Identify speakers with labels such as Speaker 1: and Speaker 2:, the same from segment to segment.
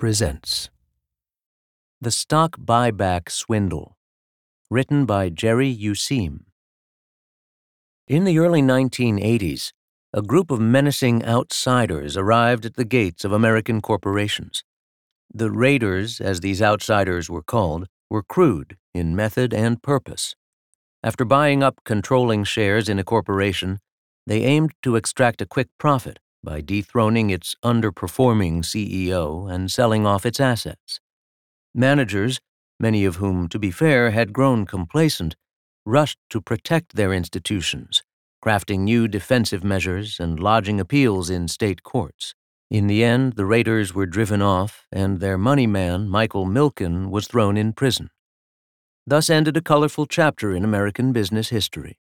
Speaker 1: presents The Stock Buyback Swindle, written by Jerry Useem. In the early 1980s, a group of menacing outsiders arrived at the gates of American corporations. The raiders, as these outsiders were called, were crude in method and purpose. After buying up controlling shares in a corporation, they aimed to extract a quick profit by dethroning its underperforming CEO and selling off its assets. Managers, many of whom, to be fair, had grown complacent, rushed to protect their institutions, crafting new defensive measures and lodging appeals in state courts. In the end, the raiders were driven off, and their money man, Michael Milken, was thrown in prison. Thus ended a colorful chapter in American business history.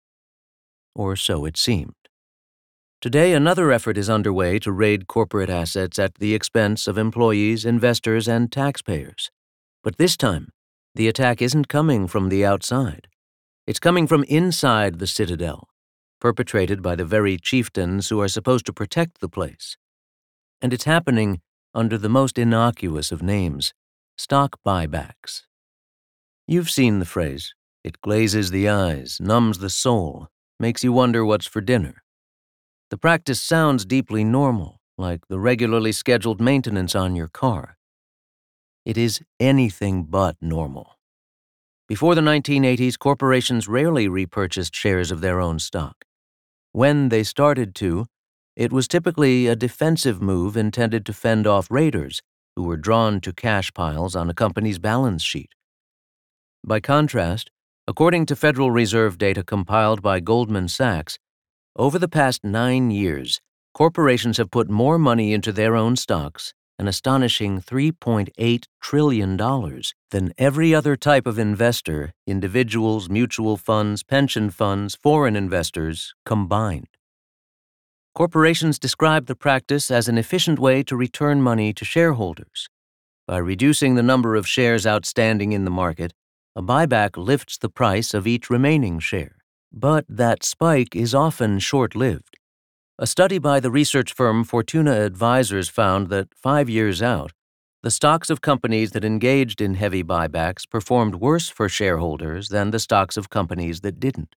Speaker 1: Or so it seemed. Today, another effort is underway to raid corporate assets at the expense of employees, investors, and taxpayers. But this time, the attack isn't coming from the outside. It's coming from inside the citadel, perpetrated by the very chieftains who are supposed to protect the place and it's happening under the most innocuous of names stock buybacks. You've seen the phrase. It glazes the eyes, numbs the soul, makes you wonder what's for dinner. The practice sounds deeply normal, like the regularly scheduled maintenance on your car. It is anything but normal. Before the 1980s, corporations rarely repurchased shares of their own stock. When they started to, it was typically a defensive move intended to fend off raiders who were drawn to cash piles on a company's balance sheet. By contrast, according to Federal Reserve data compiled by Goldman Sachs, over the past nine years, corporations have put more money into their own stocks, an astonishing $3.8 trillion, than every other type of investor, individuals, mutual funds, pension funds, foreign investors, combined. Corporations describe the practice as an efficient way to return money to shareholders. By reducing the number of shares outstanding in the market, a buyback lifts the price of each remaining share. But that spike is often short lived. A study by the research firm Fortuna Advisors found that five years out, the stocks of companies that engaged in heavy buybacks performed worse for shareholders than the stocks of companies that didn't.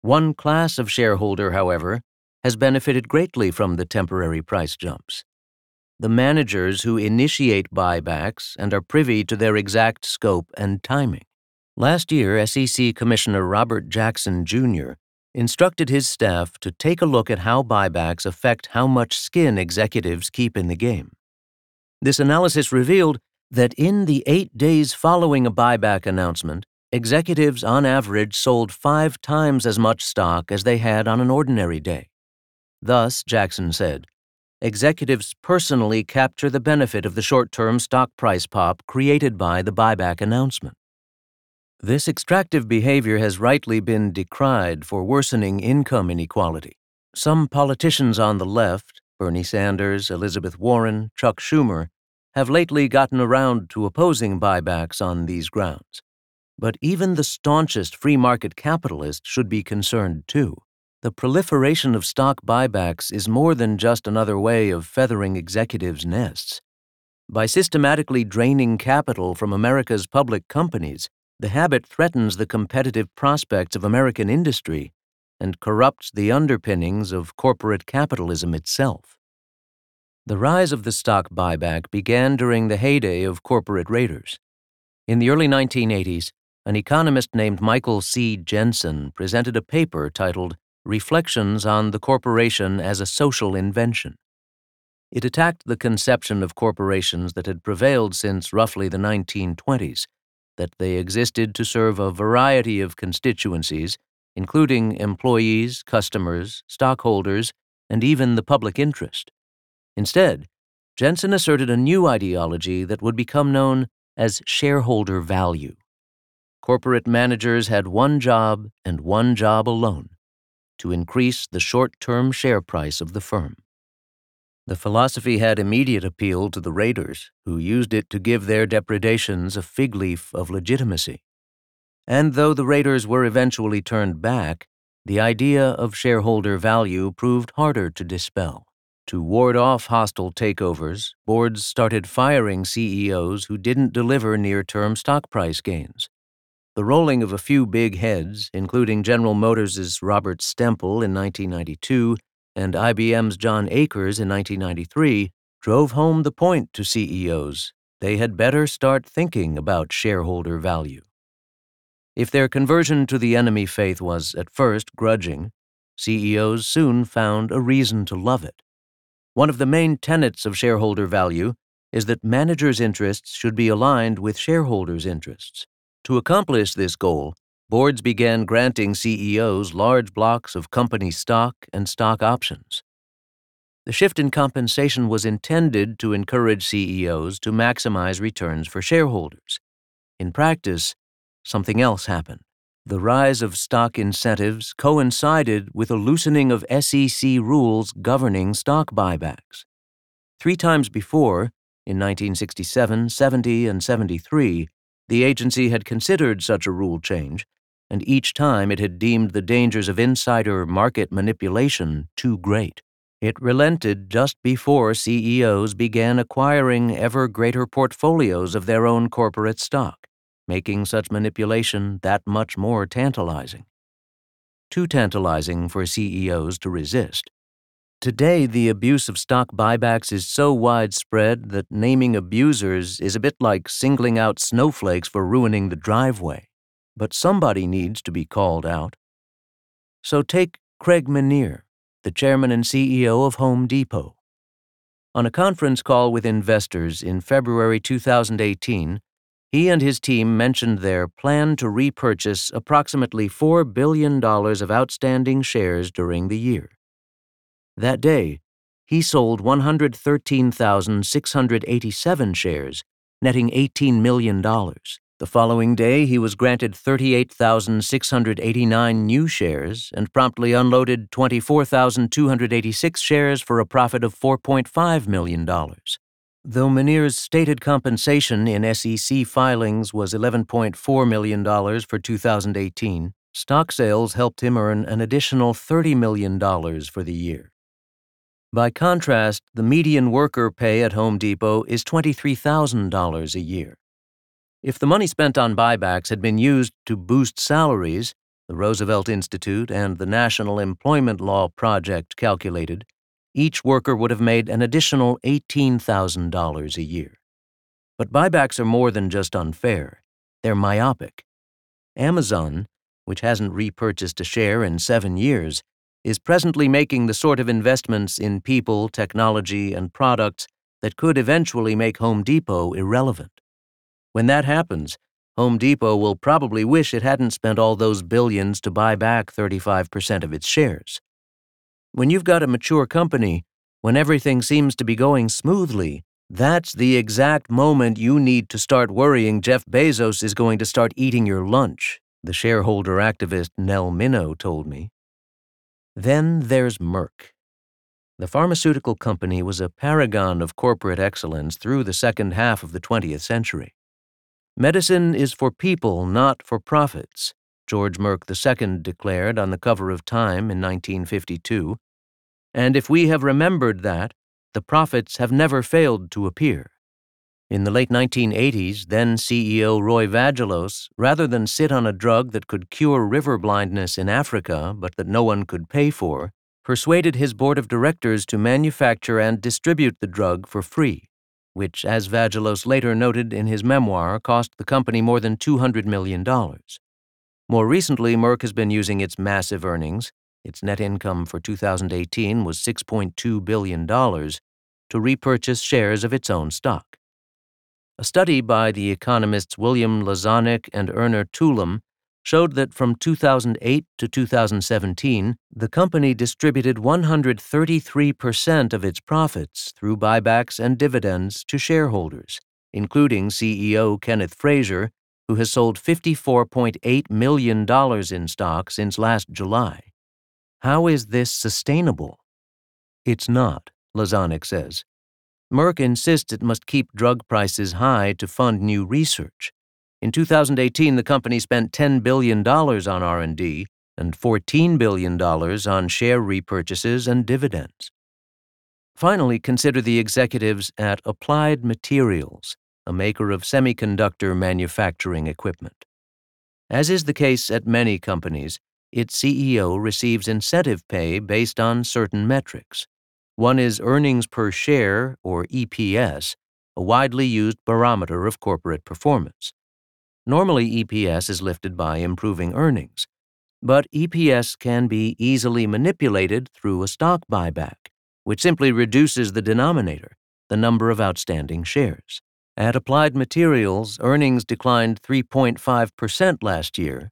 Speaker 1: One class of shareholder, however, has benefited greatly from the temporary price jumps. The managers who initiate buybacks and are privy to their exact scope and timing. Last year, SEC Commissioner Robert Jackson Jr. instructed his staff to take a look at how buybacks affect how much skin executives keep in the game. This analysis revealed that in the eight days following a buyback announcement, executives on average sold five times as much stock as they had on an ordinary day. Thus, Jackson said, executives personally capture the benefit of the short term stock price pop created by the buyback announcement. This extractive behavior has rightly been decried for worsening income inequality. Some politicians on the left, Bernie Sanders, Elizabeth Warren, Chuck Schumer, have lately gotten around to opposing buybacks on these grounds. But even the staunchest free market capitalists should be concerned too. The proliferation of stock buybacks is more than just another way of feathering executives' nests. By systematically draining capital from America's public companies, the habit threatens the competitive prospects of American industry and corrupts the underpinnings of corporate capitalism itself. The rise of the stock buyback began during the heyday of corporate raiders. In the early 1980s, an economist named Michael C. Jensen presented a paper titled Reflections on the Corporation as a Social Invention. It attacked the conception of corporations that had prevailed since roughly the 1920s that they existed to serve a variety of constituencies, including employees, customers, stockholders, and even the public interest. Instead, Jensen asserted a new ideology that would become known as shareholder value. Corporate managers had one job and one job alone to increase the short term share price of the firm. The philosophy had immediate appeal to the raiders, who used it to give their depredations a fig leaf of legitimacy. And though the raiders were eventually turned back, the idea of shareholder value proved harder to dispel. To ward off hostile takeovers, boards started firing CEOs who didn't deliver near term stock price gains. The rolling of a few big heads, including General Motors' Robert Stempel in 1992 and IBM's John Akers in 1993, drove home the point to CEOs they had better start thinking about shareholder value. If their conversion to the enemy faith was at first grudging, CEOs soon found a reason to love it. One of the main tenets of shareholder value is that managers' interests should be aligned with shareholders' interests. To accomplish this goal, boards began granting CEOs large blocks of company stock and stock options. The shift in compensation was intended to encourage CEOs to maximize returns for shareholders. In practice, something else happened. The rise of stock incentives coincided with a loosening of SEC rules governing stock buybacks. Three times before, in 1967, 70, and 73, the agency had considered such a rule change, and each time it had deemed the dangers of insider market manipulation too great. It relented just before CEOs began acquiring ever greater portfolios of their own corporate stock, making such manipulation that much more tantalizing. Too tantalizing for CEOs to resist. Today, the abuse of stock buybacks is so widespread that naming abusers is a bit like singling out snowflakes for ruining the driveway. But somebody needs to be called out. So take Craig Menear, the chairman and CEO of Home Depot. On a conference call with investors in February 2018, he and his team mentioned their plan to repurchase approximately $4 billion of outstanding shares during the year. That day, he sold 113,687 shares, netting $18 million. The following day, he was granted 38,689 new shares and promptly unloaded 24,286 shares for a profit of $4.5 million. Though Menear's stated compensation in SEC filings was $11.4 million for 2018, stock sales helped him earn an additional $30 million for the year. By contrast, the median worker pay at Home Depot is $23,000 a year. If the money spent on buybacks had been used to boost salaries, the Roosevelt Institute and the National Employment Law Project calculated, each worker would have made an additional $18,000 a year. But buybacks are more than just unfair, they're myopic. Amazon, which hasn't repurchased a share in seven years, is presently making the sort of investments in people, technology, and products that could eventually make Home Depot irrelevant. When that happens, Home Depot will probably wish it hadn't spent all those billions to buy back 35% of its shares. When you've got a mature company, when everything seems to be going smoothly, that's the exact moment you need to start worrying Jeff Bezos is going to start eating your lunch, the shareholder activist Nell Minow told me. Then there's Merck. The pharmaceutical company was a paragon of corporate excellence through the second half of the 20th century. Medicine is for people, not for profits, George Merck II declared on the cover of Time in 1952. And if we have remembered that, the profits have never failed to appear. In the late 1980s, then CEO Roy Vagelos, rather than sit on a drug that could cure river blindness in Africa but that no one could pay for, persuaded his board of directors to manufacture and distribute the drug for free, which, as Vagelos later noted in his memoir, cost the company more than $200 million. More recently, Merck has been using its massive earnings, its net income for 2018 was $6.2 billion, to repurchase shares of its own stock. A study by the economists William Lazonick and Öner Tulum showed that from 2008 to 2017, the company distributed 133% of its profits through buybacks and dividends to shareholders, including CEO Kenneth Frazier, who has sold $54.8 million in stock since last July. How is this sustainable? It's not, Lazonick says. Merck insists it must keep drug prices high to fund new research. In 2018, the company spent $10 billion on R&D and $14 billion on share repurchases and dividends. Finally, consider the executives at Applied Materials, a maker of semiconductor manufacturing equipment. As is the case at many companies, its CEO receives incentive pay based on certain metrics. One is earnings per share, or EPS, a widely used barometer of corporate performance. Normally, EPS is lifted by improving earnings, but EPS can be easily manipulated through a stock buyback, which simply reduces the denominator, the number of outstanding shares. At Applied Materials, earnings declined 3.5% last year,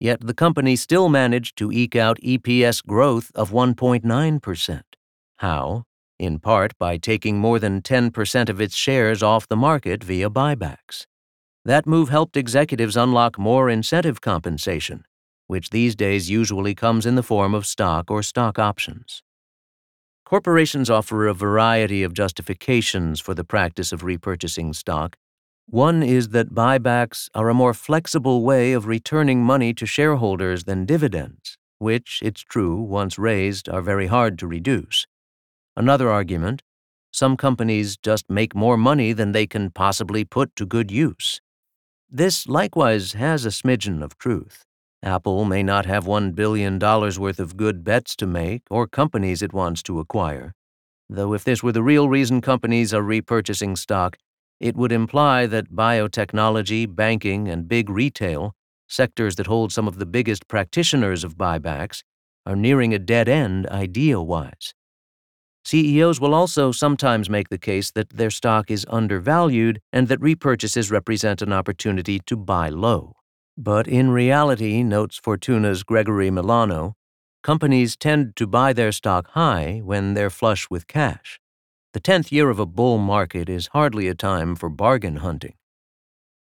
Speaker 1: yet the company still managed to eke out EPS growth of 1.9%. How? In part by taking more than 10% of its shares off the market via buybacks. That move helped executives unlock more incentive compensation, which these days usually comes in the form of stock or stock options. Corporations offer a variety of justifications for the practice of repurchasing stock. One is that buybacks are a more flexible way of returning money to shareholders than dividends, which, it's true, once raised, are very hard to reduce. Another argument some companies just make more money than they can possibly put to good use. This likewise has a smidgen of truth. Apple may not have $1 billion worth of good bets to make or companies it wants to acquire. Though if this were the real reason companies are repurchasing stock, it would imply that biotechnology, banking, and big retail, sectors that hold some of the biggest practitioners of buybacks, are nearing a dead end idea wise. CEOs will also sometimes make the case that their stock is undervalued and that repurchases represent an opportunity to buy low. But in reality, notes Fortuna's Gregory Milano, companies tend to buy their stock high when they're flush with cash. The 10th year of a bull market is hardly a time for bargain hunting.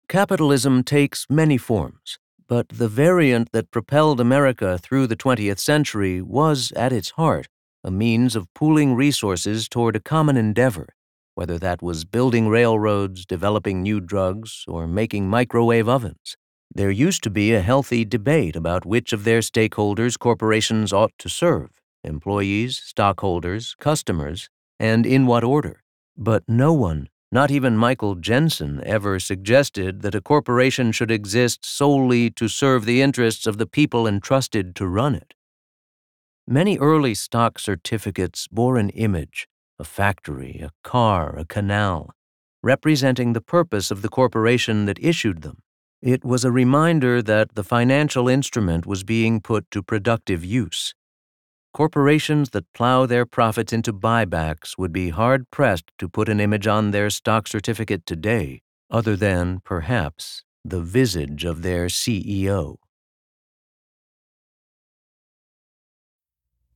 Speaker 1: Capitalism takes many forms, but the variant that propelled America through the 20th century was, at its heart, a means of pooling resources toward a common endeavor, whether that was building railroads, developing new drugs, or making microwave ovens. There used to be a healthy debate about which of their stakeholders corporations ought to serve employees, stockholders, customers, and in what order. But no one, not even Michael Jensen, ever suggested that a corporation should exist solely to serve the interests of the people entrusted to run it. Many early stock certificates bore an image a factory, a car, a canal representing the purpose of the corporation that issued them. It was a reminder that the financial instrument was being put to productive use. Corporations that plow their profits into buybacks would be hard pressed to put an image on their stock certificate today, other than, perhaps, the visage of their CEO.